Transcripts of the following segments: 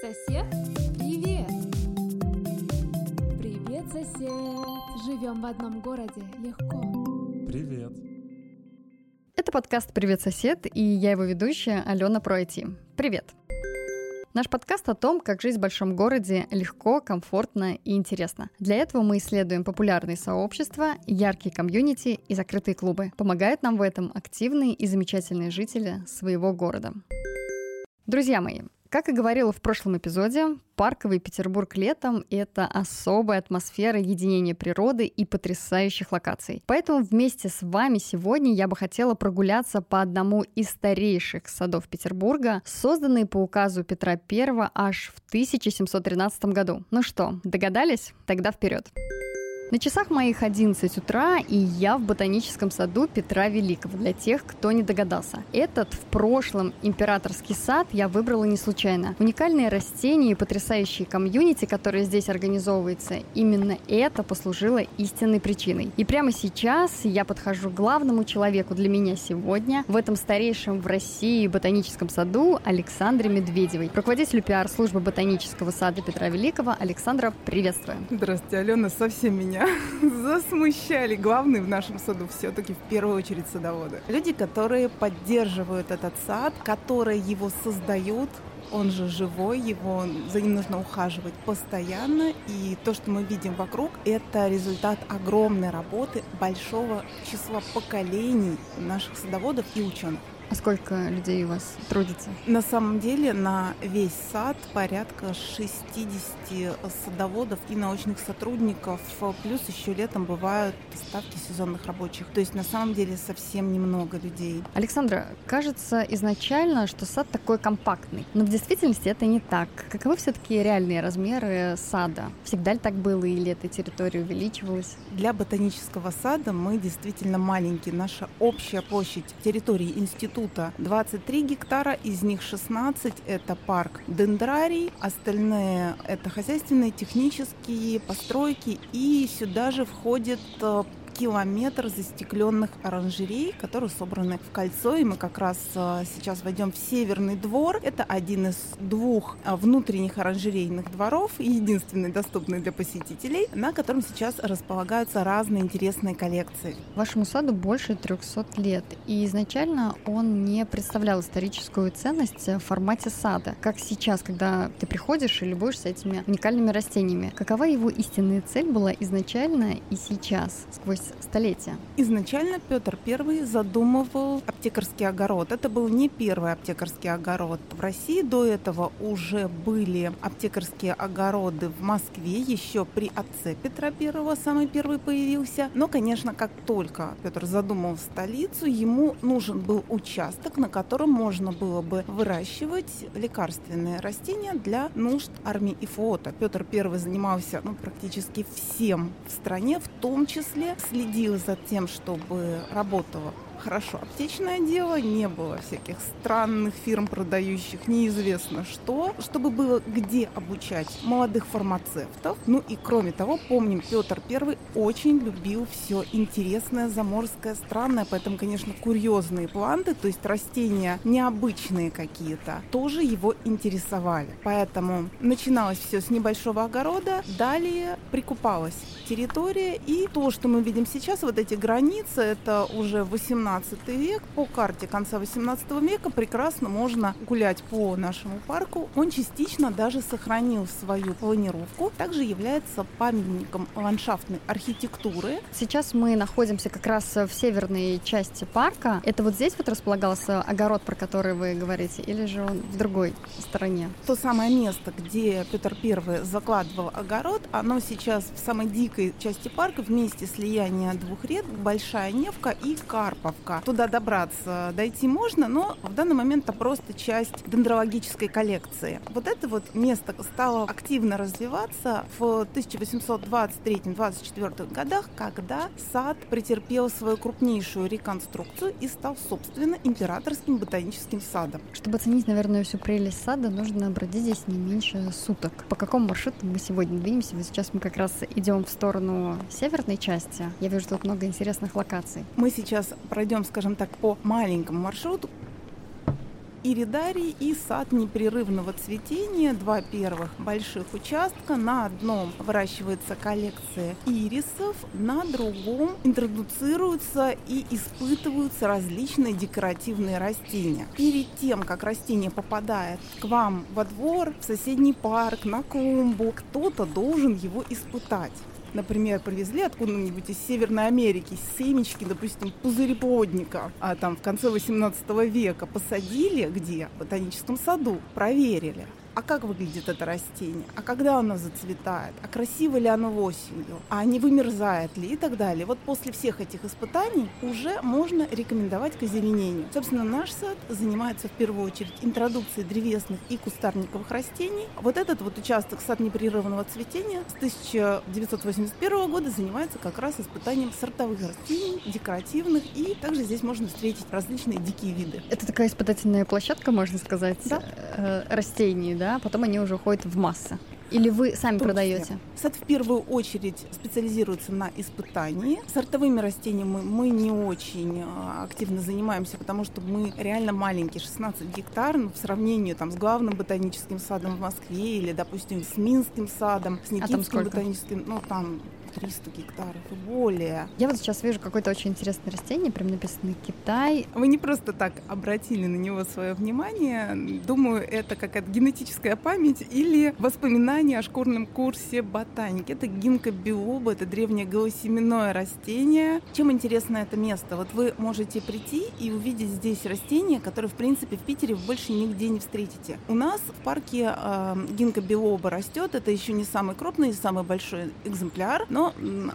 Сосед, привет! Привет, сосед! Живем в одном городе, легко. Привет. Это подкаст «Привет, сосед» и я его ведущая Алена Пройти. Привет! Наш подкаст о том, как жить в большом городе легко, комфортно и интересно. Для этого мы исследуем популярные сообщества, яркие комьюнити и закрытые клубы. Помогают нам в этом активные и замечательные жители своего города. Друзья мои, как и говорила в прошлом эпизоде, парковый Петербург летом — это особая атмосфера единения природы и потрясающих локаций. Поэтому вместе с вами сегодня я бы хотела прогуляться по одному из старейших садов Петербурга, созданный по указу Петра I аж в 1713 году. Ну что, догадались? Тогда вперед! На часах моих 11 утра, и я в ботаническом саду Петра Великого, для тех, кто не догадался. Этот в прошлом императорский сад я выбрала не случайно. Уникальные растения и потрясающие комьюнити, которые здесь организовываются, именно это послужило истинной причиной. И прямо сейчас я подхожу к главному человеку для меня сегодня в этом старейшем в России ботаническом саду Александре Медведевой, руководителю пиар-службы ботанического сада Петра Великого. Александра, приветствую. Здравствуйте, Алена, совсем меня засмущали. Главные в нашем саду все-таки в первую очередь садоводы. Люди, которые поддерживают этот сад, которые его создают, он же живой, его, за ним нужно ухаживать постоянно. И то, что мы видим вокруг, это результат огромной работы большого числа поколений наших садоводов и ученых. А сколько людей у вас трудится? На самом деле на весь сад порядка 60 садоводов и научных сотрудников, плюс еще летом бывают ставки сезонных рабочих. То есть на самом деле совсем немного людей. Александра, кажется изначально, что сад такой компактный, но в действительности это не так. Каковы все-таки реальные размеры сада? Всегда ли так было или эта территория увеличивалась? Для ботанического сада мы действительно маленькие. Наша общая площадь территории института института. 23 гектара, из них 16 это парк дендрарий, остальные это хозяйственные, технические постройки и сюда же входит э, километр застекленных оранжерей, которые собраны в кольцо. И мы как раз а, сейчас войдем в Северный двор. Это один из двух а, внутренних оранжерейных дворов, единственный доступный для посетителей, на котором сейчас располагаются разные интересные коллекции. Вашему саду больше 300 лет, и изначально он не представлял историческую ценность в формате сада, как сейчас, когда ты приходишь и любуешься этими уникальными растениями. Какова его истинная цель была изначально и сейчас, сквозь столетия. Изначально Петр I задумывал аптекарский огород. Это был не первый аптекарский огород в России. До этого уже были аптекарские огороды в Москве. Еще при отце Петра I самый первый появился. Но, конечно, как только Петр задумал столицу, ему нужен был участок, на котором можно было бы выращивать лекарственные растения для нужд армии и флота. Петр I занимался ну, практически всем в стране, в том числе с следил за тем, чтобы работала хорошо аптечное дело, не было всяких странных фирм, продающих неизвестно что, чтобы было где обучать молодых фармацевтов. Ну и кроме того, помним, Петр I очень любил все интересное, заморское, странное, поэтому, конечно, курьезные планты, то есть растения необычные какие-то, тоже его интересовали. Поэтому начиналось все с небольшого огорода, далее прикупалась территория, и то, что мы видим сейчас, вот эти границы, это уже 18 18 век. По карте конца 18 века прекрасно можно гулять по нашему парку. Он частично даже сохранил свою планировку. Также является памятником ландшафтной архитектуры. Сейчас мы находимся как раз в северной части парка. Это вот здесь вот располагался огород, про который вы говорите, или же он в другой стороне? То самое место, где Петр I закладывал огород, оно сейчас в самой дикой части парка вместе слияния двух рек Большая Невка и Карпов легко туда добраться. Дойти можно, но в данный момент это просто часть дендрологической коллекции. Вот это вот место стало активно развиваться в 1823-24 годах, когда сад претерпел свою крупнейшую реконструкцию и стал, собственно, императорским ботаническим садом. Чтобы оценить, наверное, всю прелесть сада, нужно бродить здесь не меньше суток. По какому маршруту мы сегодня двинемся? Вот сейчас мы как раз идем в сторону северной части. Я вижу тут много интересных локаций. Мы сейчас пройдем, скажем так, по маленькому маршруту, Иридарий и сад непрерывного цветения. Два первых больших участка. На одном выращивается коллекция ирисов, на другом интродуцируются и испытываются различные декоративные растения. Перед тем, как растение попадает к вам во двор, в соседний парк, на клумбу, кто-то должен его испытать например, привезли откуда-нибудь из Северной Америки семечки, допустим, пузыреподника, а там в конце 18 века посадили где? В ботаническом саду, проверили а как выглядит это растение, а когда оно зацветает, а красиво ли оно осенью, а не вымерзает ли и так далее. Вот после всех этих испытаний уже можно рекомендовать к озеленению. Собственно, наш сад занимается в первую очередь интродукцией древесных и кустарниковых растений. Вот этот вот участок сад непрерывного цветения с 1981 года занимается как раз испытанием сортовых растений, декоративных, и также здесь можно встретить различные дикие виды. Это такая испытательная площадка, можно сказать, да? э, растений, да? Да, потом они уже уходят в массы. Или вы сами продаете? Сад в первую очередь специализируется на испытании. Сортовыми растениями мы не очень а, активно занимаемся, потому что мы реально маленькие, 16 гектар, ну, в сравнении там, с главным ботаническим садом в Москве или, допустим, с Минским садом, с Никитским а ботаническим, ну там 300 гектаров и более. Я вот сейчас вижу какое-то очень интересное растение, прям написано Китай. Вы не просто так обратили на него свое внимание. Думаю, это какая-то генетическая память или воспоминание о школьном курсе ботаники. Это гинка биоба, это древнее голосеменное растение. Чем интересно это место? Вот вы можете прийти и увидеть здесь растение, которое, в принципе, в Питере вы больше нигде не встретите. У нас в парке э, гинка биоба растет. Это еще не самый крупный, самый большой экземпляр, но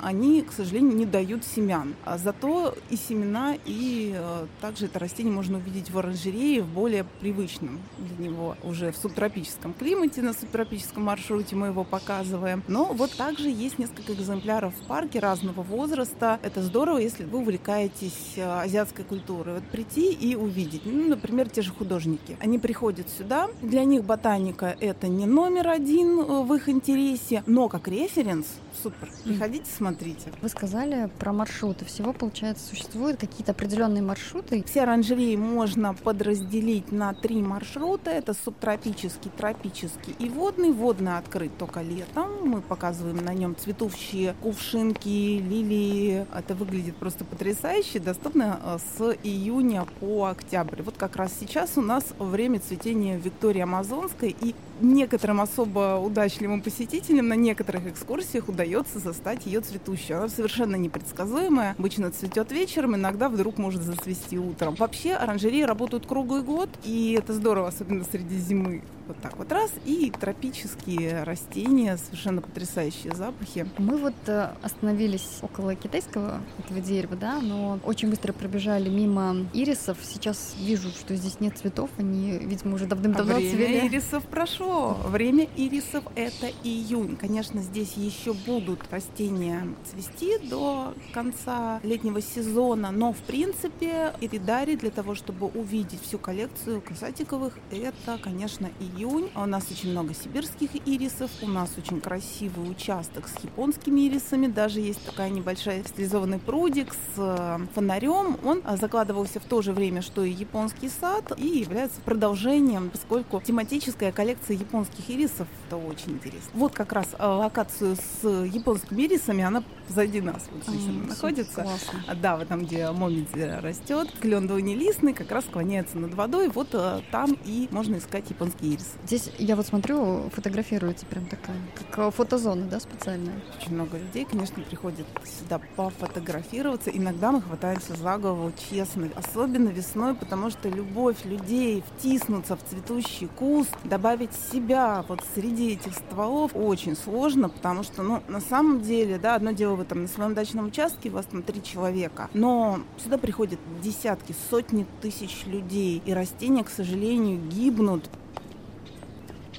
они, к сожалению, не дают семян. А зато и семена, и э, также это растение можно увидеть в оранжерее в более привычном для него уже в субтропическом климате, на субтропическом маршруте мы его показываем. Но вот также есть несколько экземпляров в парке разного возраста. Это здорово, если вы увлекаетесь э, азиатской культурой. Вот прийти и увидеть. Ну, например, те же художники. Они приходят сюда. Для них ботаника это не номер один э, в их интересе, но как референс супер. Приходите, смотрите. Вы сказали про маршруты. Всего, получается, существуют какие-то определенные маршруты? Все оранжереи можно подразделить на три маршрута. Это субтропический, тропический и водный. Водный открыт только летом. Мы показываем на нем цветущие кувшинки, лилии. Это выглядит просто потрясающе. Доступно э, с июня по октябрь. Вот как раз сейчас у нас время цветения Виктории Амазонской. И некоторым особо удачливым посетителям на некоторых экскурсиях удается застать ее цветущей. Она совершенно непредсказуемая. Обычно цветет вечером, иногда вдруг может зацвести утром. Вообще оранжереи работают круглый год, и это здорово, особенно среди зимы. Вот так вот раз. И тропические растения, совершенно потрясающие запахи. Мы вот э, остановились около китайского этого дерева, да, но очень быстро пробежали мимо ирисов. Сейчас вижу, что здесь нет цветов, они, видимо, уже давным-давно а время цвели. ирисов прошло. Время ирисов — это июнь. Конечно, здесь еще будут растения цвести до конца летнего сезона, но, в принципе, иридарий для того, чтобы увидеть всю коллекцию касатиковых, это, конечно, июнь июнь. У нас очень много сибирских ирисов, у нас очень красивый участок с японскими ирисами, даже есть такая небольшая стилизованный прудик с э, фонарем. Он э, закладывался в то же время, что и японский сад, и является продолжением, поскольку тематическая коллекция японских ирисов это очень интересно. Вот как раз э, локацию с японскими ирисами, она позади нас вот здесь mm, находится. Классно. Да, вот там, где момидзи растет, клен двойнелистный, как раз склоняется над водой. Вот там и можно искать японский ирис. Здесь, я вот смотрю, фотографируется прям такая, как фотозона, да, специальная? Очень много людей, конечно, приходят сюда пофотографироваться. Иногда мы хватаемся за голову, честно. Особенно весной, потому что любовь людей втиснуться в цветущий куст, добавить себя вот среди этих стволов очень сложно, потому что, ну, на самом деле, да, одно дело вы там на своем дачном участке, у вас там три человека, но сюда приходят десятки, сотни тысяч людей, и растения, к сожалению, гибнут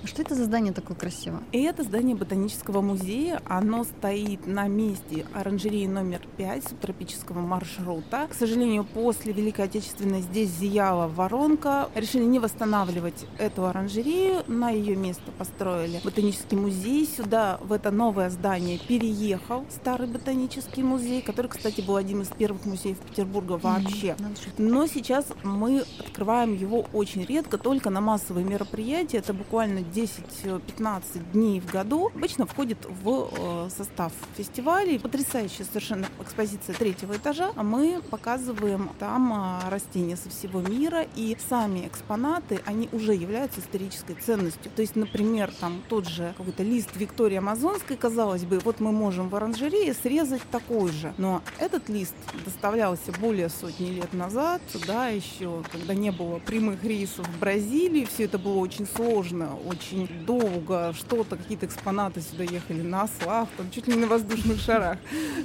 что это за здание такое красивое? И это здание ботанического музея. Оно стоит на месте оранжереи номер 5 субтропического маршрута. К сожалению, после Великой Отечественной здесь зияла воронка. Решили не восстанавливать эту оранжерею. На ее место построили ботанический музей. Сюда, в это новое здание, переехал старый ботанический музей, который, кстати, был один из первых музеев Петербурга вообще. Но сейчас мы открываем его очень редко, только на массовые мероприятия. Это буквально 10-15 дней в году. Обычно входит в э, состав фестивалей. Потрясающая совершенно экспозиция третьего этажа. А мы показываем там а, растения со всего мира. И сами экспонаты, они уже являются исторической ценностью. То есть, например, там тот же какой-то лист Виктории Амазонской, казалось бы, вот мы можем в оранжерее срезать такой же. Но этот лист доставлялся более сотни лет назад, да, еще, когда не было прямых рейсов в Бразилии, все это было очень сложно, очень долго, что-то, какие-то экспонаты сюда ехали на ослах, там чуть ли не на воздушных шарах,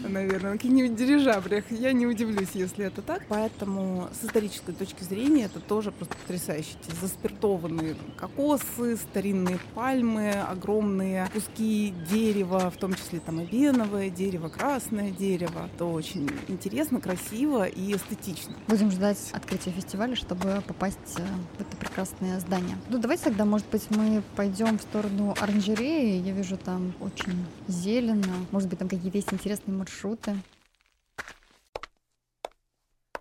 наверное, на каких-нибудь дирижаблях. Я не удивлюсь, если это так. Поэтому с исторической точки зрения это тоже просто потрясающе. Эти заспиртованные кокосы, старинные пальмы, огромные куски дерева, в том числе там обеновое дерево, красное дерево. Это очень интересно, красиво и эстетично. Будем ждать открытия фестиваля, чтобы попасть э, в это прекрасное здание. Ну, давайте тогда, может быть, мы пойдем в сторону оранжереи. Я вижу там очень зелено. Может быть, там какие-то есть интересные маршруты.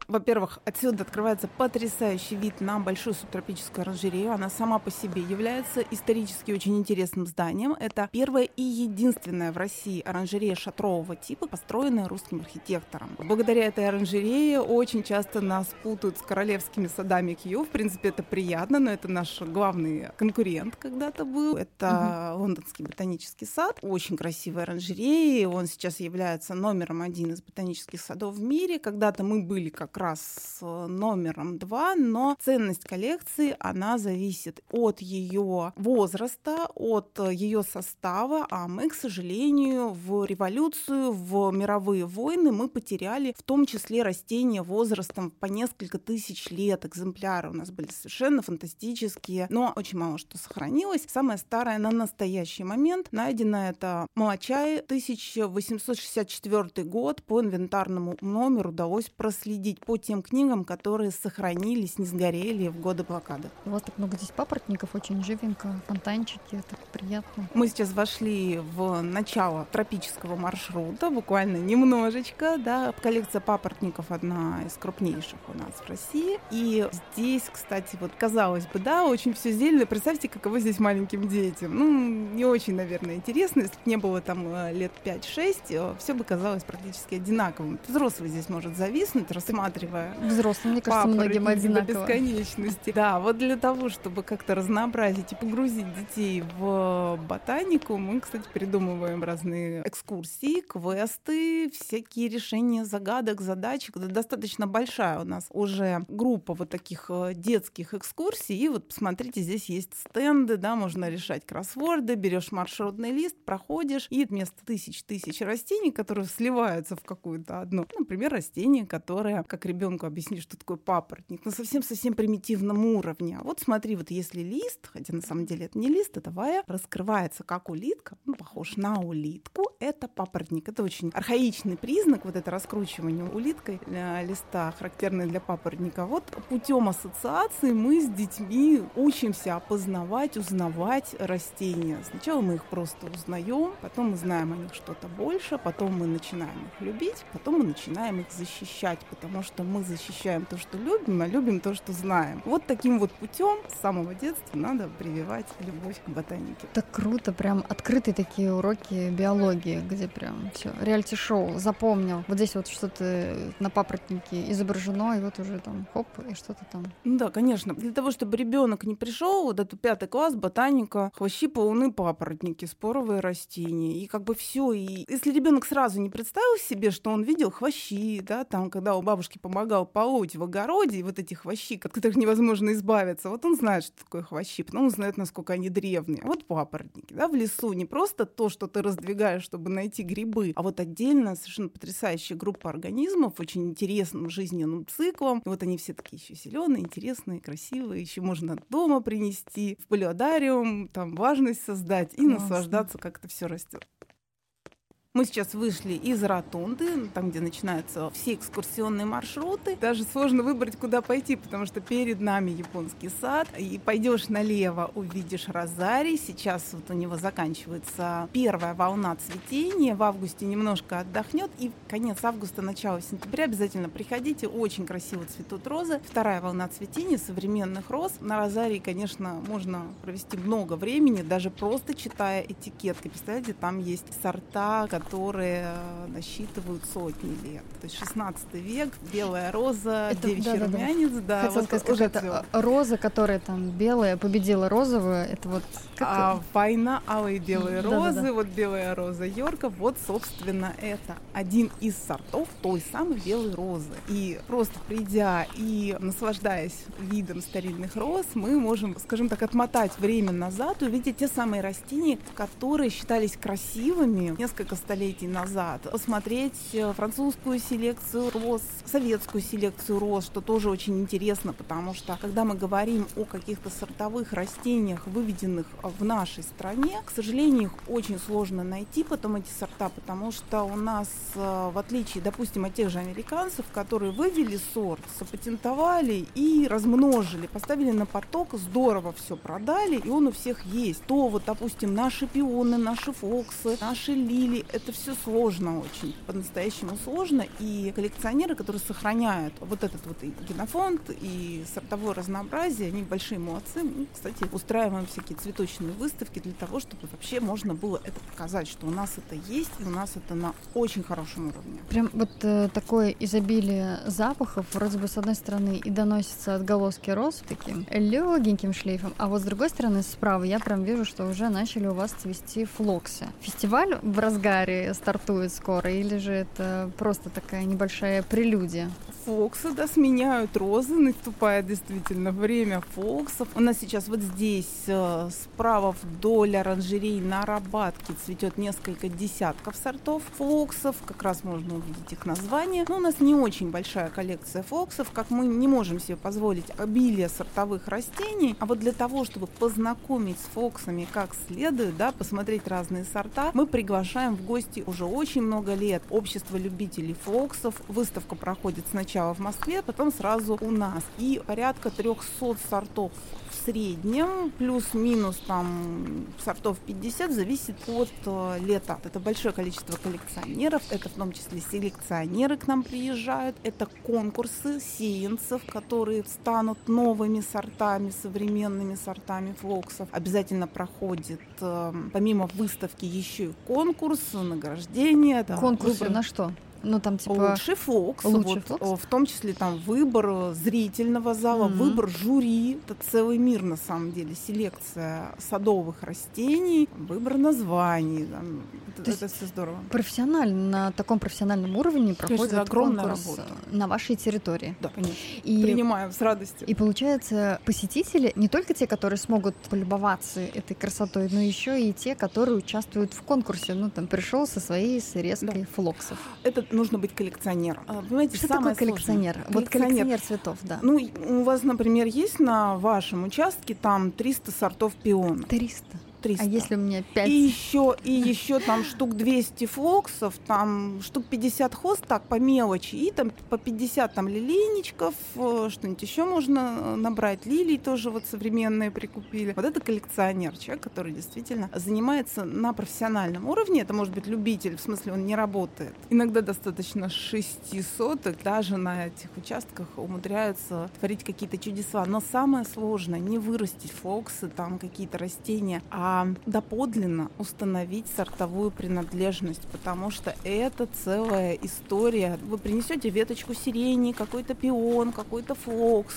Во-первых, отсюда открывается потрясающий вид на большую субтропическую оранжерею. Она сама по себе является исторически очень интересным зданием. Это первая и единственная в России оранжерея шатрового типа, построенная русским архитектором. Благодаря этой оранжерее очень часто нас путают с королевскими садами Кью. В принципе, это приятно, но это наш главный конкурент когда-то был. Это угу. лондонский ботанический сад. Очень красивая оранжерея. Он сейчас является номером один из ботанических садов в мире. Когда-то мы были как раз с номером два, но ценность коллекции, она зависит от ее возраста, от ее состава, а мы, к сожалению, в революцию, в мировые войны мы потеряли в том числе растения возрастом по несколько тысяч лет. Экземпляры у нас были совершенно фантастические, но очень мало что сохранилось. Самое старое на настоящий момент найдено это Молочай, 1864 год. По инвентарному номеру удалось проследить по тем книгам, которые сохранились, не сгорели в годы блокады. У вас так много здесь папоротников, очень живенько, фонтанчики, так приятно. Мы сейчас вошли в начало тропического маршрута, буквально немножечко, да, коллекция папоротников одна из крупнейших у нас в России. И здесь, кстати, вот казалось бы, да, очень все зелено. Представьте, каково здесь маленьким детям. Ну, не очень, наверное, интересно. Если бы не было там э, лет 5-6, э, все бы казалось практически одинаковым. Взрослый здесь может зависнуть, рассматривать рассматривая. Взрослым, мне кажется, многим одинаково. До бесконечности. Да, вот для того, чтобы как-то разнообразить и погрузить детей в ботанику, мы, кстати, придумываем разные экскурсии, квесты, всякие решения загадок, задач. Достаточно большая у нас уже группа вот таких э, детских экскурсий. И вот посмотрите, здесь есть стенды, да, можно решать кроссворды, берешь маршрутный лист, проходишь, и вместо тысяч-тысяч растений, которые сливаются в какую-то одну, например, растение, которое, как ребенку объяснить, что такое папоротник, на совсем-совсем примитивном уровне. А вот смотри, вот если лист, хотя на самом деле это не лист, это вая, раскрывается как улитка, ну, похож на улитку, это папоротник. Это очень архаичный признак, вот это раскручивание улиткой э, листа, характерный для папоротника. Вот путем ассоциации мы с детьми учимся опознавать, узнавать растения. Сначала мы их просто узнаем, потом мы знаем о них что-то больше, потом мы начинаем их любить, потом мы начинаем их защищать, потому что что мы защищаем то, что любим, а любим то, что знаем. Вот таким вот путем с самого детства надо прививать любовь к ботанике. Так круто, прям открытые такие уроки биологии, где прям все реалити-шоу запомнил. Вот здесь вот что-то на папоротнике изображено, и вот уже там хоп, и что-то там. Ну да, конечно. Для того, чтобы ребенок не пришел, вот этот пятый класс, ботаника, хвощи, полуны, папоротники, споровые растения, и как бы все. И если ребенок сразу не представил себе, что он видел хвощи, да, там, когда у бабушки помогал полоть в огороде, и вот этих хвощи, от которых невозможно избавиться, вот он знает, что такое хвощи, потом он знает, насколько они древние. Вот папоротники, да, в лесу не просто то, что ты раздвигаешь, чтобы чтобы найти грибы. А вот отдельно совершенно потрясающая группа организмов, очень интересным жизненным циклом. И вот они все такие еще зеленые, интересные, красивые. Еще можно дома принести в полиодариум, там важность создать и Классно. наслаждаться, как это все растет. Мы сейчас вышли из ротонды, там, где начинаются все экскурсионные маршруты. Даже сложно выбрать, куда пойти, потому что перед нами японский сад. И пойдешь налево, увидишь розарий. Сейчас вот у него заканчивается первая волна цветения. В августе немножко отдохнет. И конец августа, начало сентября обязательно приходите. Очень красиво цветут розы. Вторая волна цветения современных роз. На розарии, конечно, можно провести много времени, даже просто читая этикетки. Представляете, там есть сорта, которые насчитывают сотни лет. То есть 16 век, белая роза, это, девичий да, румянец, да. да. Хотела вот сказать, уже это роза, которая там белая, победила розовую, это вот... Как... А, война алые белые да, розы, да, да. вот белая роза Йорка, вот, собственно, это один из сортов той самой белой розы. И просто придя и наслаждаясь видом старинных роз, мы можем, скажем так, отмотать время назад и увидеть те самые растения, которые считались красивыми несколько столетий назад, посмотреть э, французскую селекцию роз, советскую селекцию роз, что тоже очень интересно, потому что когда мы говорим о каких-то сортовых растениях, выведенных в нашей стране, к сожалению, их очень сложно найти потом эти сорта, потому что у нас, э, в отличие, допустим, от тех же американцев, которые вывели сорт, запатентовали и размножили, поставили на поток, здорово все продали, и он у всех есть, то вот, допустим, наши пионы, наши фоксы, наши лилии, это все сложно очень, по-настоящему сложно. И коллекционеры, которые сохраняют вот этот вот и генофонд, и сортовое разнообразие, они большие молодцы. Мы, кстати, устраиваем всякие цветочные выставки для того, чтобы вообще можно было это показать, что у нас это есть, и у нас это на очень хорошем уровне. Прям вот э, такое изобилие запахов, вроде бы с одной стороны и доносится отголоски роз таким легеньким шлейфом, а вот с другой стороны справа я прям вижу, что уже начали у вас цвести флоксы. Фестиваль в разгаре Гарри стартует скоро, или же это просто такая небольшая прелюдия? Фоксы, да, сменяют розы, наступает действительно время фоксов. У нас сейчас вот здесь э, справа вдоль оранжерей на Рабатке цветет несколько десятков сортов фоксов, как раз можно увидеть их название. Но у нас не очень большая коллекция фоксов, как мы не можем себе позволить обилие сортовых растений, а вот для того, чтобы познакомить с фоксами как следует, да, посмотреть разные сорта, мы приглашаем в гости уже очень много лет. Общество любителей фоксов. Выставка проходит сначала в Москве, потом сразу у нас. И порядка 300 сортов в среднем, плюс-минус там сортов 50, зависит от э, лета. Это большое количество коллекционеров, это в том числе селекционеры к нам приезжают, это конкурсы сеянцев, которые станут новыми сортами, современными сортами флоксов. Обязательно проходит, помимо выставки, еще и конкурс, награждение. Да, Конкурсы выбор... на что? Ну, там типа... Лучший фокс. Лучший вот, фокс? В том числе там выбор зрительного зала, mm-hmm. выбор жюри. Это целый мир, на самом деле. Селекция садовых растений, выбор названий. Там, это, это все здорово. Профессионально, на таком профессиональном уровне проходит огромная конкурс работа. на вашей территории. Да, конечно. И, Принимаем с радостью. И получается, посетители не только те, которые смогут полюбоваться этой красотой, но еще и те, которые участвуют в конкурсе. Ну, там, пришел со своей срезкой да. флоксов. Это нужно быть коллекционером. А, понимаете, Что самое такое коллекционер? Сложное. Вот коллекционер цветов, да. Ну, у вас, например, есть на вашем участке там 300 сортов пиона. 300? 300. А если у меня 5? И еще, и еще там штук 200 флоксов, там штук 50 хост, так, по мелочи, и там по 50 там лилейничков, э, что-нибудь еще можно э, набрать. Лилии тоже вот современные прикупили. Вот это коллекционер, человек, который действительно занимается на профессиональном уровне. Это может быть любитель, в смысле он не работает. Иногда достаточно 600, даже на этих участках умудряются творить какие-то чудеса. Но самое сложное не вырастить фоксы, там какие-то растения, а а доподлинно установить сортовую принадлежность, потому что это целая история. Вы принесете веточку сирени, какой-то пион, какой-то флокс,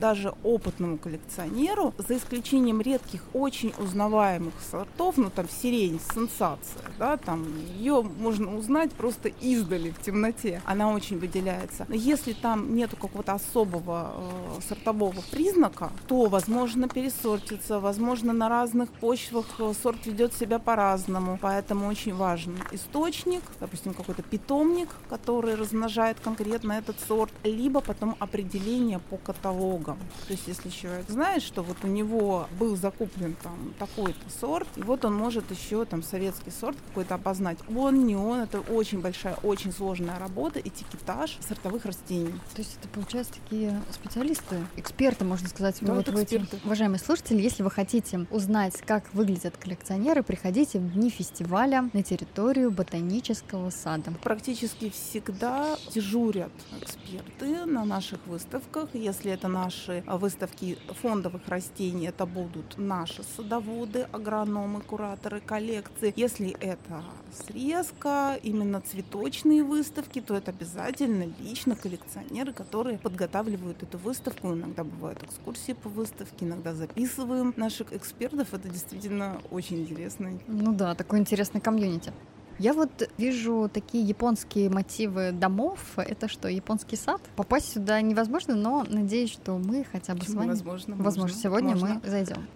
даже опытному коллекционеру, за исключением редких, очень узнаваемых сортов, ну там сирень, сенсация, да, там ее можно узнать просто издали в темноте, она очень выделяется. Но если там нету какого-то особого э, сортового признака, то возможно пересортиться, возможно на разных почвах почвах сорт ведет себя по-разному, поэтому очень важен источник, допустим, какой-то питомник, который размножает конкретно этот сорт, либо потом определение по каталогам. То есть если человек знает, что вот у него был закуплен там такой-то сорт, и вот он может еще там советский сорт какой-то обознать. Он, не он, это очень большая, очень сложная работа, этикетаж сортовых растений. То есть это, получается, такие специалисты, эксперты, можно сказать. Да, вот эксперты. Эти... Уважаемые слушатели, если вы хотите узнать, как выглядят коллекционеры, приходите в дни фестиваля на территорию ботанического сада. Практически всегда дежурят эксперты на наших выставках. Если это наши выставки фондовых растений, это будут наши садоводы, агрономы, кураторы коллекции. Если это срезка, именно цветочные выставки, то это обязательно лично коллекционеры, которые подготавливают эту выставку. Иногда бывают экскурсии по выставке, иногда записываем наших экспертов. Это действительно очень интересно. Ну да, такой интересный комьюнити. Я вот вижу такие японские мотивы домов. Это что, японский сад? Попасть сюда невозможно, но надеюсь, что мы хотя бы Почему с вами... Возможно, Возможно, можно. сегодня Можно. мы зайдем.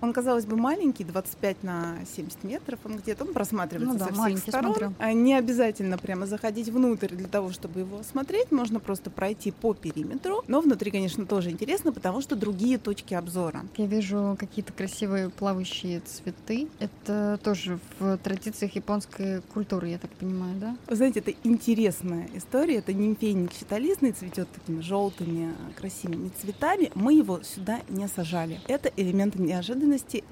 Он, казалось бы, маленький, 25 на 70 метров, он где-то, он просматривается Ну да, со всех сторон. смотрю. А Не обязательно прямо заходить внутрь для того, чтобы его осмотреть, можно просто пройти по периметру, но внутри, конечно, тоже интересно, потому что другие точки обзора. Я вижу какие-то красивые плавающие цветы. Это тоже в традициях японской культуры, я так понимаю, да? Вы знаете, это интересная история, это нимфейник щитолистный, цветет такими желтыми красивыми цветами. Мы его сюда не сажали. Это элемент неожиданности,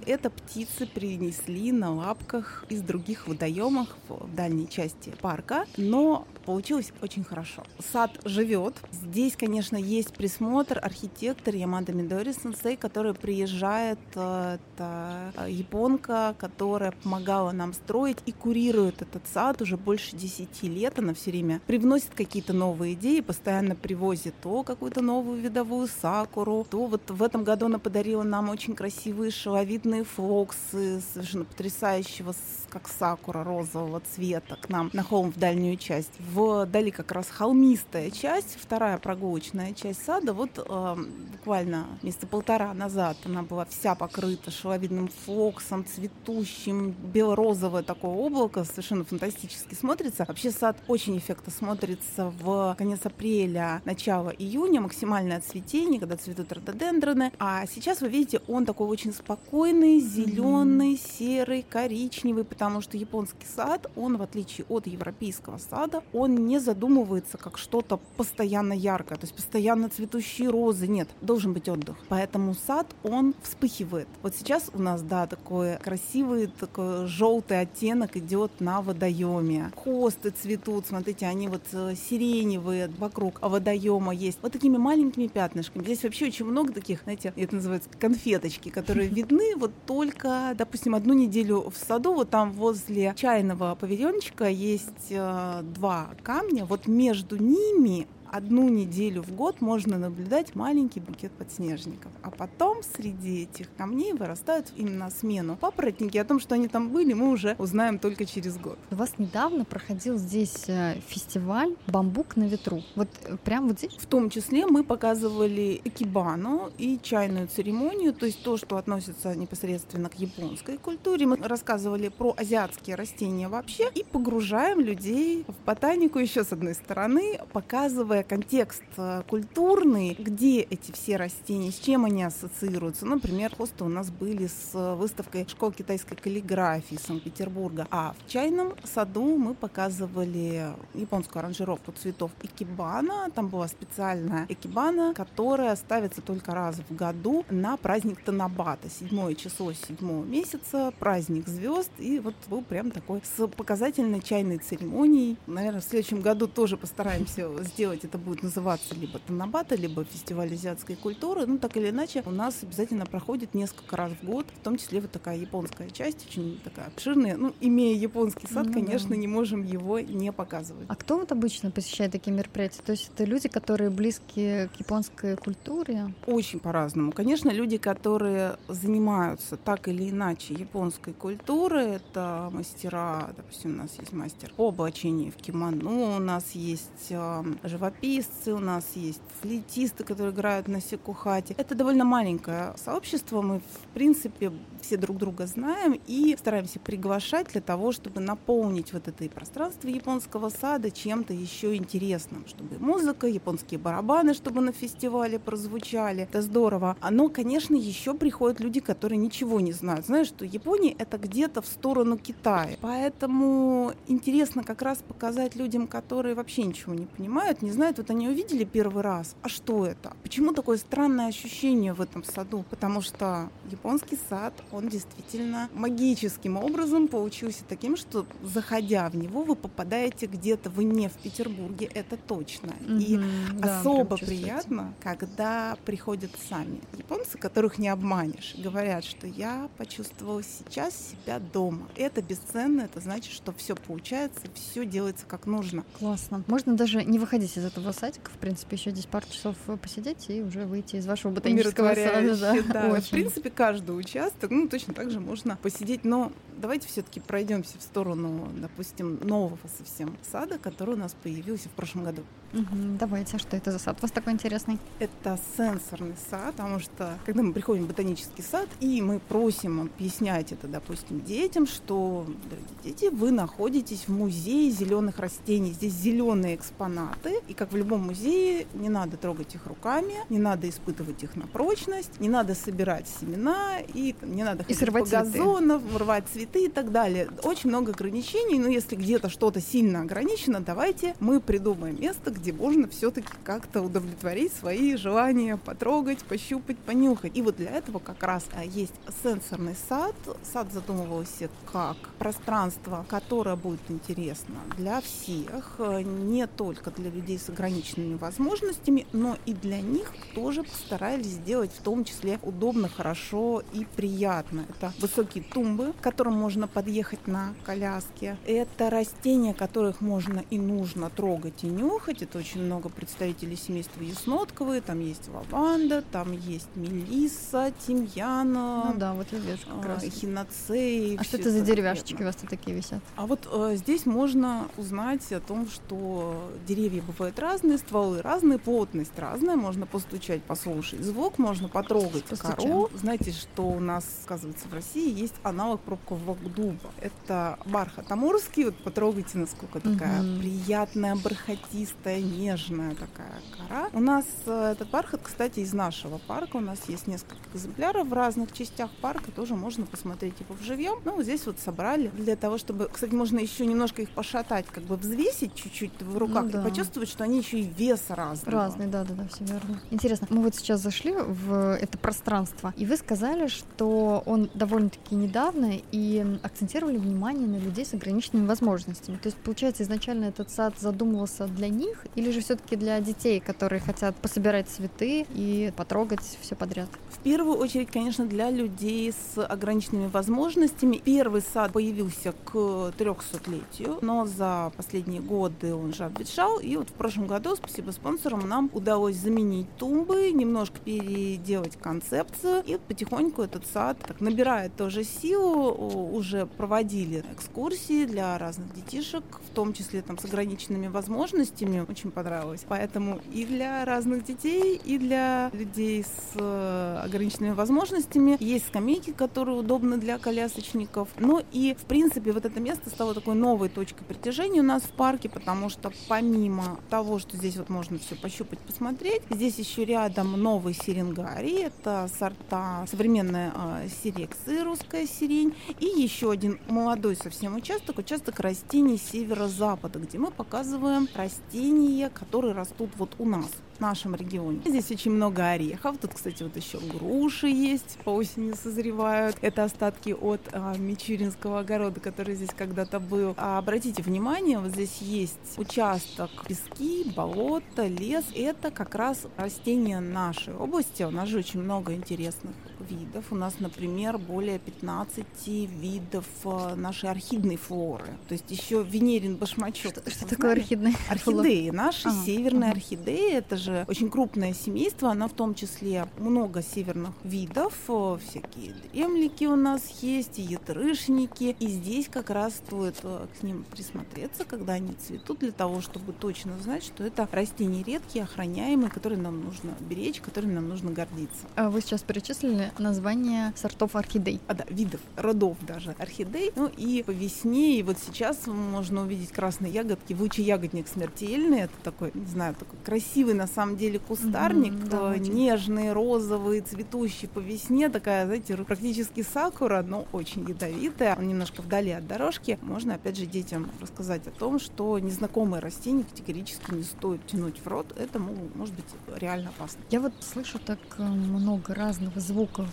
это птицы принесли на лапках из других водоемов в дальней части парка, но получилось очень хорошо. Сад живет. Здесь, конечно, есть присмотр, архитектор Ямада Мидори сенсей, который приезжает, э, это э, японка, которая помогала нам строить и курирует этот сад уже больше 10 лет. Она все время привносит какие-то новые идеи, постоянно привозит то какую-то новую видовую сакуру, то вот в этом году она подарила нам очень красивые шеловидные флоксы совершенно потрясающего, как сакура розового цвета к нам на холм в дальнюю часть. Вдали как раз холмистая часть, вторая прогулочная часть сада. Вот э, буквально месяца полтора назад она была вся покрыта шеловидным флоксом, цветущим, бело-розовое такое облако, совершенно фантастически смотрится. Вообще сад очень эффектно смотрится в конец апреля, начало июня, максимальное цветение, когда цветут рододендроны. А сейчас вы видите, он такой очень спокойный, зеленый, серый, коричневый, потому что японский сад, он в отличие от европейского сада, он не задумывается как что-то постоянно яркое, то есть постоянно цветущие розы. Нет, должен быть отдых. Поэтому сад, он вспыхивает. Вот сейчас у нас, да, такой красивый, такой желтый оттенок идет на водоеме. Хосты цветут, смотрите, они вот э, сиреневые вокруг водоема есть. Вот такими маленькими пятнышками. Здесь вообще очень много таких, знаете, это называется конфеточки, которые видны вот только, допустим, одну неделю в саду, вот там возле чайного павильончика есть э, два камня, вот между ними одну неделю в год можно наблюдать маленький букет подснежников. А потом среди этих камней вырастают именно на смену папоротники. О том, что они там были, мы уже узнаем только через год. У вас недавно проходил здесь э, фестиваль «Бамбук на ветру». Вот э, прям вот здесь? В том числе мы показывали экибану и чайную церемонию, то есть то, что относится непосредственно к японской культуре. Мы рассказывали про азиатские растения вообще и погружаем людей в ботанику еще с одной стороны, показывая контекст э, культурный, где эти все растения, с чем они ассоциируются. Например, хосты у нас были с выставкой школ китайской каллиграфии Санкт-Петербурга, а в чайном саду мы показывали японскую аранжировку цветов экибана. Там была специальная экибана, которая ставится только раз в году на праздник Танабата. Седьмое число седьмого месяца, праздник звезд. И вот был прям такой с показательной чайной церемонией. Наверное, в следующем году тоже постараемся сделать. Это будет называться либо Танабата, либо фестиваль азиатской культуры. Ну, так или иначе, у нас обязательно проходит несколько раз в год, в том числе вот такая японская часть, очень такая обширная. Ну, имея японский сад, Ну да. конечно, не можем его не показывать. А кто вот обычно посещает такие мероприятия? То есть это люди, которые близки к японской культуре? Очень по-разному. Конечно, люди, которые занимаются так или иначе японской культурой, это мастера, допустим, у нас есть мастер по облачению в кимоно, у нас есть э, живописцы, живописцы, у нас есть флейтисты, которые играют на секухате. Это довольно маленькое сообщество, мы, в принципе, все друг друга знаем и стараемся приглашать для того, чтобы наполнить вот это пространство японского сада чем-то еще интересным, чтобы музыка, японские барабаны, чтобы на фестивале прозвучали. Это здорово. Но, конечно, еще приходят люди, которые ничего не знают. Знаешь, что Япония это где-то в сторону Китая. Поэтому интересно как раз показать людям, которые вообще ничего не понимают, не знают, вот они увидели первый раз, а что это? Почему такое странное ощущение в этом саду? Потому что японский сад, он действительно магическим образом получился таким, что заходя в него, вы попадаете где-то, вы не в Петербурге, это точно. Mm-hmm, И да, особо приятно, когда приходят сами японцы, которых не обманешь, говорят, что я почувствовала сейчас себя дома. Это бесценно, это значит, что все получается, все делается как нужно. Классно. Можно даже не выходить из этого садика, в принципе, еще здесь пару часов посидеть и уже выйти из вашего ботанического сада. Да. да. Очень. В принципе, каждый участок, ну, точно так же можно посидеть, но давайте все-таки пройдемся в сторону, допустим, нового совсем сада, который у нас появился в прошлом году. Угу, давайте, а что это за сад у вас такой интересный? Это сенсорный сад, потому что когда мы приходим в ботанический сад и мы просим объяснять это, допустим, детям, что, дорогие дети, вы находитесь в музее зеленых растений. Здесь зеленые экспонаты, и как в любом музее, не надо трогать их руками, не надо испытывать их на прочность, не надо собирать семена и не надо ходить и по газонам, рвать цветы и так далее. Очень много ограничений, но если где-то что-то сильно ограничено, давайте мы придумаем место, где можно все-таки как-то удовлетворить свои желания, потрогать, пощупать, понюхать. И вот для этого как раз а, есть сенсорный сад. Сад задумывался как пространство, которое будет интересно для всех, э, не только для людей с ограниченными возможностями, но и для них тоже постарались сделать в том числе удобно, хорошо и приятно. Это высокие тумбы, к которым можно подъехать на коляске. Это растения, которых можно и нужно трогать и нюхать. Это очень много представителей семейства яснотковые. Там есть лаванда, там есть мелисса, тимьян. Ну да, вот я вижу как раз. Хиноцеи. А что это за деревяшечки у вас тут такие висят? А вот э, здесь можно узнать о том, что деревья бывают разные, стволы разные, плотность разная. Можно постучать, послушать звук, можно потрогать Постучаем. кору. Знаете, что у нас, оказывается, в России есть аналог пробкового дуба. Это бархат амурский. Вот потрогайте, насколько такая угу. приятная, бархатистая, нежная такая кора. У нас э, этот бархат, кстати, из нашего парка. У нас есть несколько экземпляров в разных частях парка. Тоже можно посмотреть его в живьем. Ну, здесь вот собрали для того, чтобы, кстати, можно еще немножко их пошатать, как бы взвесить чуть-чуть в руках ну, да. и почувствовать, что они еще и вес разный. Разный, да, да, да, все верно. Интересно, мы вот сейчас зашли в это пространство, и вы сказали, что он довольно-таки недавно, и акцентировали внимание на людей с ограниченными возможностями. То есть, получается, изначально этот сад задумывался для них, или же все-таки для детей, которые хотят пособирать цветы и потрогать все подряд? В первую очередь, конечно, для людей с ограниченными возможностями. Первый сад появился к 300-летию, но за последние годы он же обветшал. И вот в прошлом году, спасибо спонсорам, нам удалось заменить тумбы, немножко переделать концепцию. И потихоньку этот сад так набирает тоже силу. Уже проводили экскурсии для разных детишек, в том числе там с ограниченными возможностями. Очень понравилось. Поэтому и для разных детей, и для людей с э, ограниченными возможностями есть скамейки, которые удобны для колясочников. Ну и, в принципе, вот это место стало такой новой точкой притяжения у нас в парке, потому что помимо того, что здесь вот можно все пощупать, посмотреть, здесь еще рядом новый сиренгарий, это сорта современная э, сирексы, русская сирень, и еще один молодой совсем участок, участок растений северо-запада, где мы показываем растения деревья, которые растут вот у нас в нашем регионе. Здесь очень много орехов. Тут, кстати, вот еще груши есть, по осени созревают. Это остатки от а, Мичуринского огорода, который здесь когда-то был. А обратите внимание, вот здесь есть участок пески, болото, лес. Это как раз растения нашей области. У нас же очень много интересных видов. У нас, например, более 15 видов э, нашей орхидной флоры. То есть еще венерин башмачок. Что, что такое орхидная? Орхидеи. Наши а, северные ага. орхидеи, это же очень крупное семейство, она в том числе много северных видов, э, всякие дремлики у нас есть, и ятрышники. И здесь как раз стоит э, к ним присмотреться, когда они цветут, для того, чтобы точно знать, что это растения редкие, охраняемые, которые нам нужно беречь, которыми нам нужно гордиться. А вы сейчас перечислили название сортов орхидей? А, да, видов, родов даже орхидей. Ну и по весне, и вот сейчас можно увидеть красные ягодки. ягодник смертельный, это такой, не знаю, такой красивый на самом деле кустарник, mm-hmm, да, нежный, розовый, цветущий по весне, такая, знаете, практически сакура, но очень ядовитая. Он немножко вдали от дорожки. Можно, опять же, детям рассказать о том, что незнакомые растения категорически не стоит тянуть в рот. Это может быть реально опасно. Я вот слышу так э, много разных звуков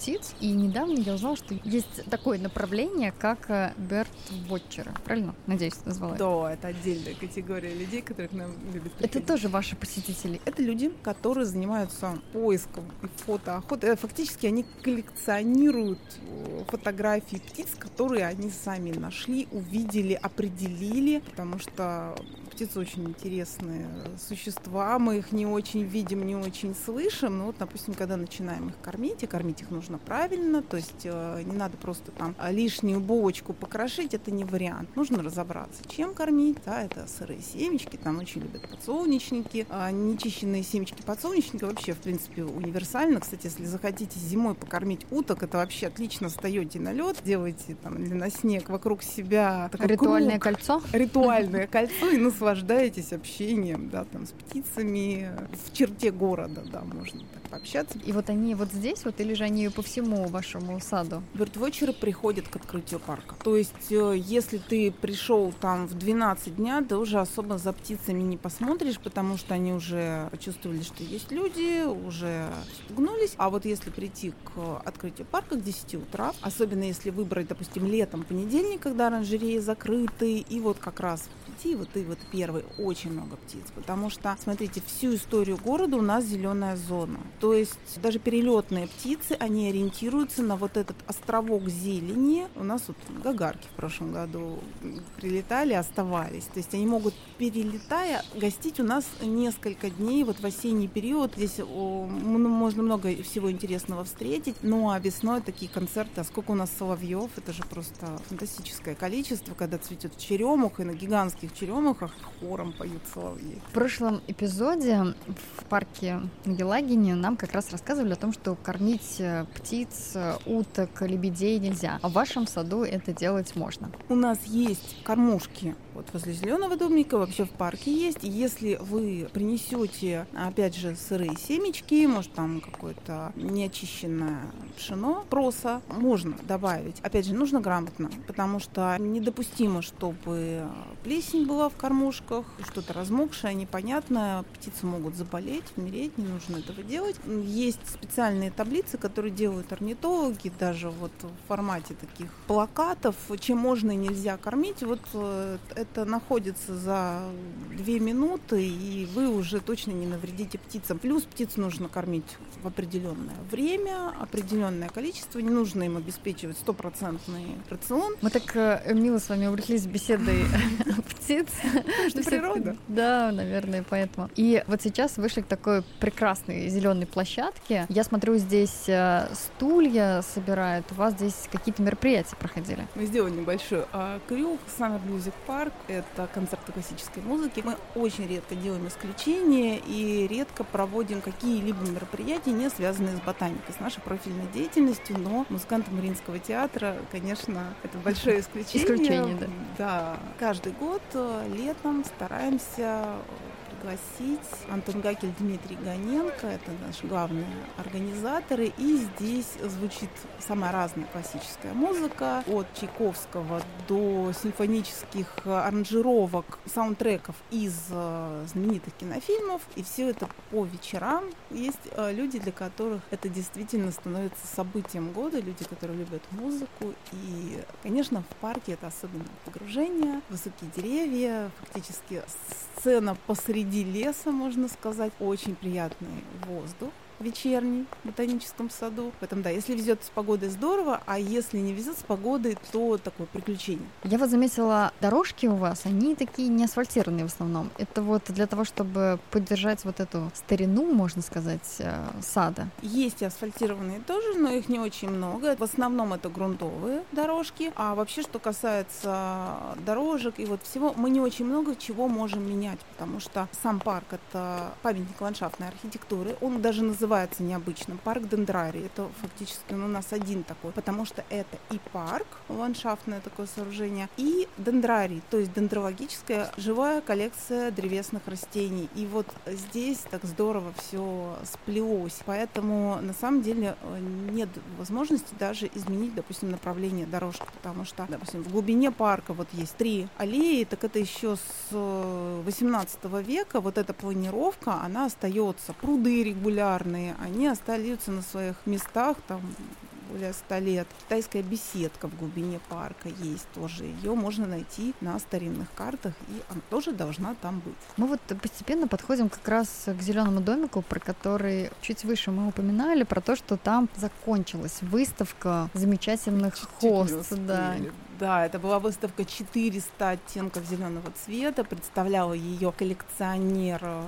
птиц. И недавно я узнала, что есть такое направление, как. Э, Правильно? Надеюсь, назвала Да, это отдельная категория людей, которые к нам любят приходить. Это тоже ваши посетители? Это люди, которые занимаются поиском и фотоохотой. Э, фактически они коллекционируют э, фотографии птиц, которые они сами нашли, увидели, определили, потому что птицы очень интересные существа, мы их не очень видим, не очень слышим, но вот, допустим, когда начинаем их кормить, и кормить их нужно правильно, то есть э, не надо просто там лишнюю булочку покрошить, это не вариант, нужно разобраться, чем кормить, да, это сырые семечки, там очень любят подсолнечники, а нечищенные семечки подсолнечника вообще, в принципе, универсально, кстати, если захотите зимой покормить уток, это вообще отлично встаете на лед, делаете там или на снег вокруг себя ритуальное круг, кольцо, ритуальное кольцо и насладитесь наслаждаетесь общением, да, там, с птицами в черте города, да, можно так пообщаться. И вот они вот здесь вот или же они по всему вашему саду? Бёрдвотчеры приходят к открытию парка. То есть, э, если ты пришел там в 12 дня, ты уже особо за птицами не посмотришь, потому что они уже почувствовали, что есть люди, уже стугнулись. А вот если прийти к открытию парка к 10 утра, особенно если выбрать, допустим, летом понедельник, когда оранжереи закрыты, и вот как раз прийти, вот и вот первый, очень много птиц, потому что, смотрите, всю историю города у нас зеленая зона. То есть даже перелетные птицы, они ориентируются на вот этот островок зелени. У нас вот гагарки в прошлом году прилетали, оставались. То есть они могут, перелетая, гостить у нас несколько дней, вот в осенний период. Здесь можно много всего интересного встретить. Ну а весной такие концерты, а сколько у нас соловьев, это же просто фантастическое количество, когда цветет черемух, и на гигантских черемухах хором поют соловьи. В прошлом эпизоде в парке на Елагине нам как раз рассказывали о том, что кормить э, птиц, э, уток, лебедей нельзя, а в вашем саду это делать можно. У нас есть кормушки вот возле зеленого домика, вообще в парке есть. Если вы принесете, опять же, сырые семечки, может там какое-то неочищенное пшено, проса, можно добавить. Опять же, нужно грамотно, потому что недопустимо, чтобы плесень была в кормушках, что-то размокшее, непонятное, птицы могут заболеть, умереть, не нужно этого делать. Есть специальные таблицы, которые делают орнитологи, даже вот в формате таких плакатов, чем можно и нельзя кормить. Вот э, это находится за две минуты, и вы уже точно не навредите птицам. Плюс птиц нужно кормить в определенное время, определенное количество, не нужно им обеспечивать стопроцентный рацион. Мы так э, мило с вами увлеклись беседой птиц. Что природа. Да, наверное, поэтому. И вот сейчас вышли к такой прекрасной зеленой площадке. Я смотрю, здесь э, стулья собирают. У вас здесь какие-то мероприятия проходили? Мы сделали небольшой а, крюк. Summer Music Park парк, это концерты классической музыки. Мы очень редко делаем исключения и редко проводим какие-либо мероприятия, не связанные с ботаникой, с нашей профильной деятельностью, но музыканты Мариинского театра, конечно, это большое исключение. Исключение, да. Да. Каждый год э, летом стараемся пригласить Антон Гакель, Дмитрий Гоненко, это наши главные организаторы. И здесь звучит самая разная классическая музыка, от Чайковского до симфонических аранжировок, саундтреков из э, знаменитых кинофильмов. И все это по вечерам. Есть э, люди, для которых это действительно становится событием года, люди, которые любят музыку. И, конечно, в парке это особенно погружение, высокие деревья, фактически сцена посреди леса, можно сказать, очень приятный воздух вечерний в ботаническом саду. Поэтому да, если везет с погодой здорово, а если не везет с погодой, то такое приключение. Я вот заметила, дорожки у вас, они такие не асфальтированные в основном. Это вот для того, чтобы поддержать вот эту старину, можно сказать, э, сада. Есть и асфальтированные тоже, но их не очень много. В основном это грунтовые дорожки. А вообще, что касается дорожек и вот всего, мы не очень много чего можем менять, потому что сам парк — это памятник ландшафтной архитектуры. Он даже называется необычным. Парк Дендрарий. Это фактически у нас один такой, потому что это и парк, ландшафтное такое сооружение, и дендрарий, то есть дендрологическая живая коллекция древесных растений. И вот здесь так здорово все сплелось. Поэтому на самом деле э, нет возможности даже изменить, допустим, направление дорожки, потому что, допустим, в глубине парка вот есть три аллеи, так это еще с 18 э, века вот эта планировка, она остается. Пруды регулярные, они остаются на своих местах, там более 100 лет. Китайская беседка в глубине парка есть тоже. Ее можно найти на старинных картах, и она тоже должна там быть. Мы вот постепенно подходим как раз к зеленому домику, про который чуть выше мы упоминали, про то, что там закончилась выставка замечательных хост. Да. Да, это была выставка 400 оттенков зеленого цвета. Представляла ее коллекционер э,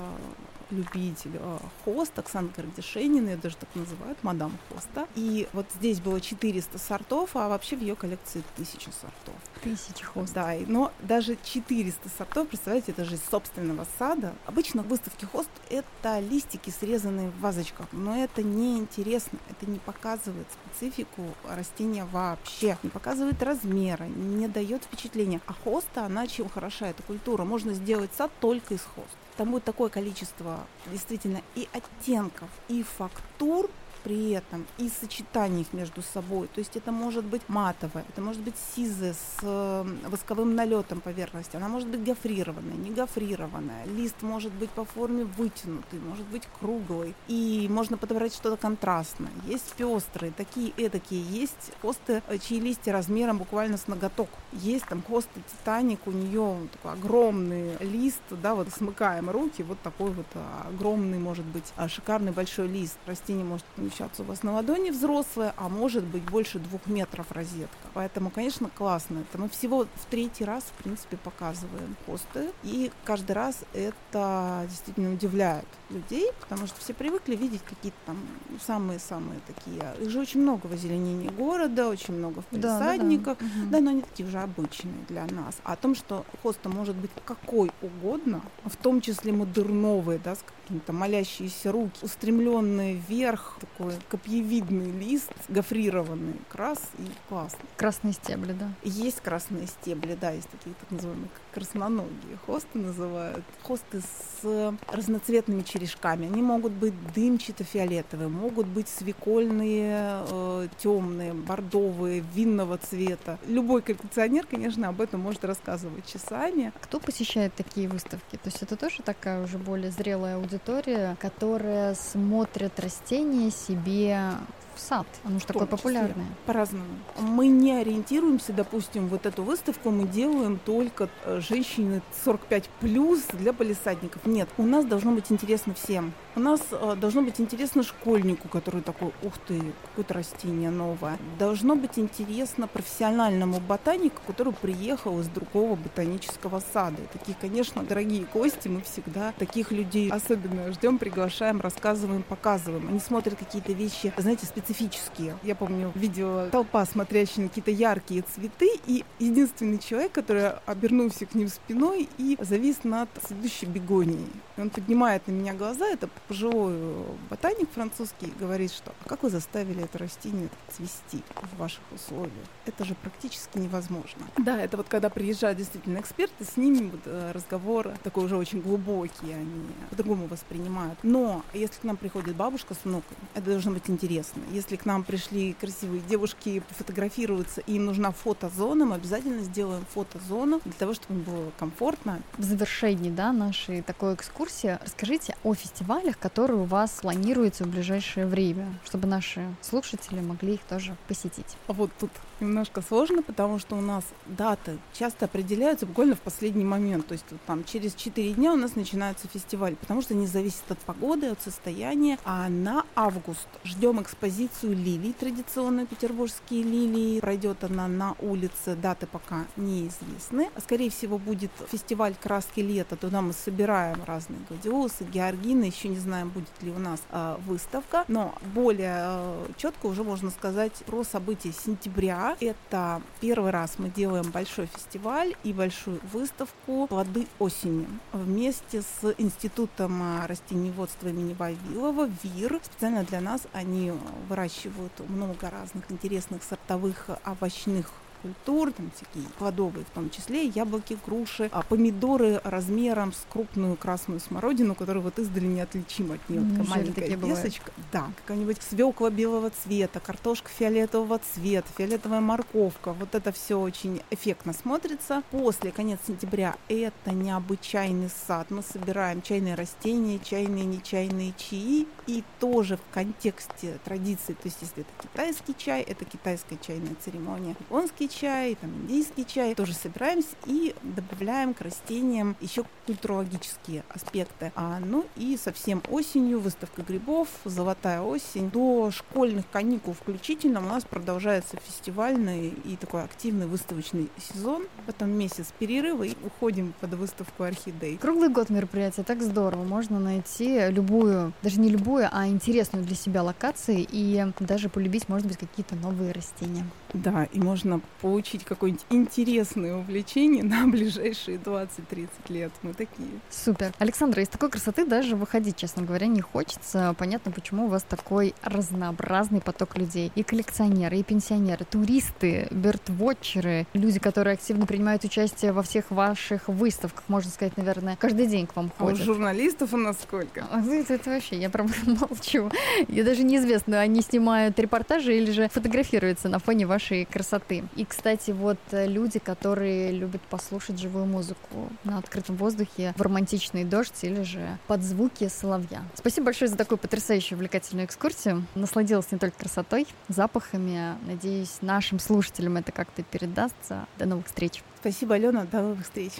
любитель э, хост, Оксана Гордишенина, ее даже так называют, мадам хоста. И вот здесь было 400 сортов, а вообще в ее коллекции 1000 сортов. Тысячи хост. Да, но даже 400 сортов, представляете, это же из собственного сада. Обычно в выставке хост это листики, срезанные в вазочках, но это не интересно, это не показывает специфику растения вообще, не показывает размера, не дает впечатления. А хоста, она чем хороша, эта культура, можно сделать сад только из хост там будет такое количество действительно и оттенков, и фактур, при этом и сочетаний их между собой. То есть это может быть матовое, это может быть сизое с э, восковым налетом поверхности, она может быть гофрированная, не гофрированная. Лист может быть по форме вытянутый, может быть круглый. И можно подобрать что-то контрастное. Есть пестрые, такие эдакие. Есть хосты, э, чьи листья размером буквально с ноготок. Есть там хосты Титаник, у нее такой огромный лист, да, вот смыкаем руки, вот такой вот а, огромный, может быть, шикарный большой лист. Растение может помещаться у вас на ладони взрослая, а может быть больше двух метров розетка. Поэтому, конечно, классно. Это мы всего в третий раз, в принципе, показываем посты. И каждый раз это действительно удивляет людей, потому что все привыкли видеть какие-то там самые-самые такие. Их же очень много в озеленении города, очень много в палисадниках. Да, да, да. да, но они такие уже обычные для нас. А о том, что хоста может быть какой угодно, в том числе модерновые, да, с какие-то молящиеся руки, устремленные вверх, такой копьевидный лист, гофрированный, крас и классно. Красные стебли, да? Есть красные стебли, да, есть такие так называемые красноногие хосты называют. Хосты с разноцветными черешками. Они могут быть дымчато-фиолетовые, могут быть свекольные, э, темные, бордовые, винного цвета. Любой коллекционер, конечно, об этом может рассказывать часами. Кто посещает такие выставки? То есть это тоже такая уже более зрелая аудитория, которая смотрит растения себе в сад? Оно же такое популярное. По-разному. Мы не ориентируемся, допустим, вот эту выставку мы делаем только э, женщины 45 плюс для полисадников. Нет, у нас должно быть интересно всем. У нас э, должно быть интересно школьнику, который такой, ух ты, какое-то растение новое. Должно быть интересно профессиональному ботанику, который приехал из другого ботанического сада. И такие, конечно, дорогие гости, мы всегда таких людей особенно ждем, приглашаем, рассказываем, показываем. Они смотрят какие-то вещи, знаете, специально специфические. Я помню, видела толпа, смотрящая на какие-то яркие цветы, и единственный человек, который обернулся к ним спиной и завис над следующей бегонией. И он поднимает на меня глаза, это пожилой ботаник французский, говорит, что «А как вы заставили это растение цвести в ваших условиях? Это же практически невозможно». Да, это вот когда приезжают действительно эксперты, с ними вот э, разговор такой уже очень глубокий, они по-другому воспринимают. Но если к нам приходит бабушка с внуками, это должно быть интересно. Если к нам пришли красивые девушки пофотографироваться, и им нужна фотозона, мы обязательно сделаем фотозону для того, чтобы им было комфортно. В завершении да, нашей такой экскурсии расскажите о фестивалях, которые у вас планируются в ближайшее время, чтобы наши слушатели могли их тоже посетить. А вот тут немножко сложно, потому что у нас даты часто определяются буквально в последний момент. То есть там через 4 дня у нас начинается фестиваль, потому что они зависят от погоды, от состояния. А на август ждем экспозицию лилий, традиционно петербургские лилии. Пройдет она на улице, даты пока неизвестны. А скорее всего будет фестиваль краски лета. Туда мы собираем разные гладиолусы, георгины. Еще не знаем, будет ли у нас э, выставка. Но более э, четко уже можно сказать про события сентября. Это первый раз мы делаем большой фестиваль и большую выставку «Плоды осени» вместе с Институтом а, растениеводства имени Вавилова, ВИР. Специально для нас они выращивают много разных интересных сортовых овощных культур, там всякие плодовые в том числе, яблоки, груши, а помидоры размером с крупную красную смородину, которая вот издали неотличима от нее. Mm, такая маленькая такие весочка. Да, какая-нибудь свекла белого цвета, картошка фиолетового цвета, фиолетовая морковка. Вот это все очень эффектно смотрится. После конец сентября это необычайный сад. Мы собираем чайные растения, чайные, нечайные чаи. И тоже в контексте традиции, то есть если это китайский чай, это китайская чайная церемония, японский чай, там, индийский чай, тоже собираемся и добавляем к растениям еще культурологические аспекты. А, ну и совсем осенью выставка грибов, золотая осень. До школьных каникул включительно у нас продолжается фестивальный и такой активный выставочный сезон. Потом месяц перерыва и уходим под выставку орхидей. Круглый год мероприятия, так здорово. Можно найти любую, даже не любую, а интересную для себя локацию и даже полюбить, может быть, какие-то новые растения. Да, и можно получить какое-нибудь интересное увлечение на ближайшие 20-30 лет. Мы такие. Супер. Александра, из такой красоты даже выходить, честно говоря, не хочется. Понятно, почему у вас такой разнообразный поток людей. И коллекционеры, и пенсионеры, туристы, бертвотчеры, люди, которые активно принимают участие во всех ваших выставках, можно сказать, наверное, каждый день к вам ходят. А у журналистов у нас сколько? А, это, это вообще, я прям молчу. Я даже неизвестно, они снимают репортажи или же фотографируются на фоне вашей красоты. И, кстати, вот э, люди, которые любят послушать живую музыку на открытом воздухе в романтичный дождь или же под звуки соловья. Спасибо большое за такую потрясающую увлекательную экскурсию. Насладилась не только красотой, запахами. Надеюсь, нашим слушателям это как-то передастся. До новых встреч. Спасибо, Алена. До новых встреч.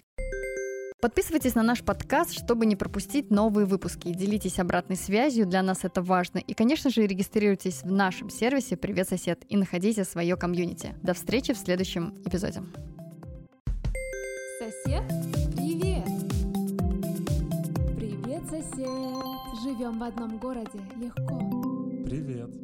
Подписывайтесь на наш подкаст, чтобы не пропустить новые выпуски. Делитесь обратной связью, для нас это важно. И, конечно же, регистрируйтесь в нашем сервисе «Привет, сосед» и находите свое комьюнити. До встречи в следующем эпизоде. Сосед, привет! Привет, сосед! Живем в одном городе легко. Привет.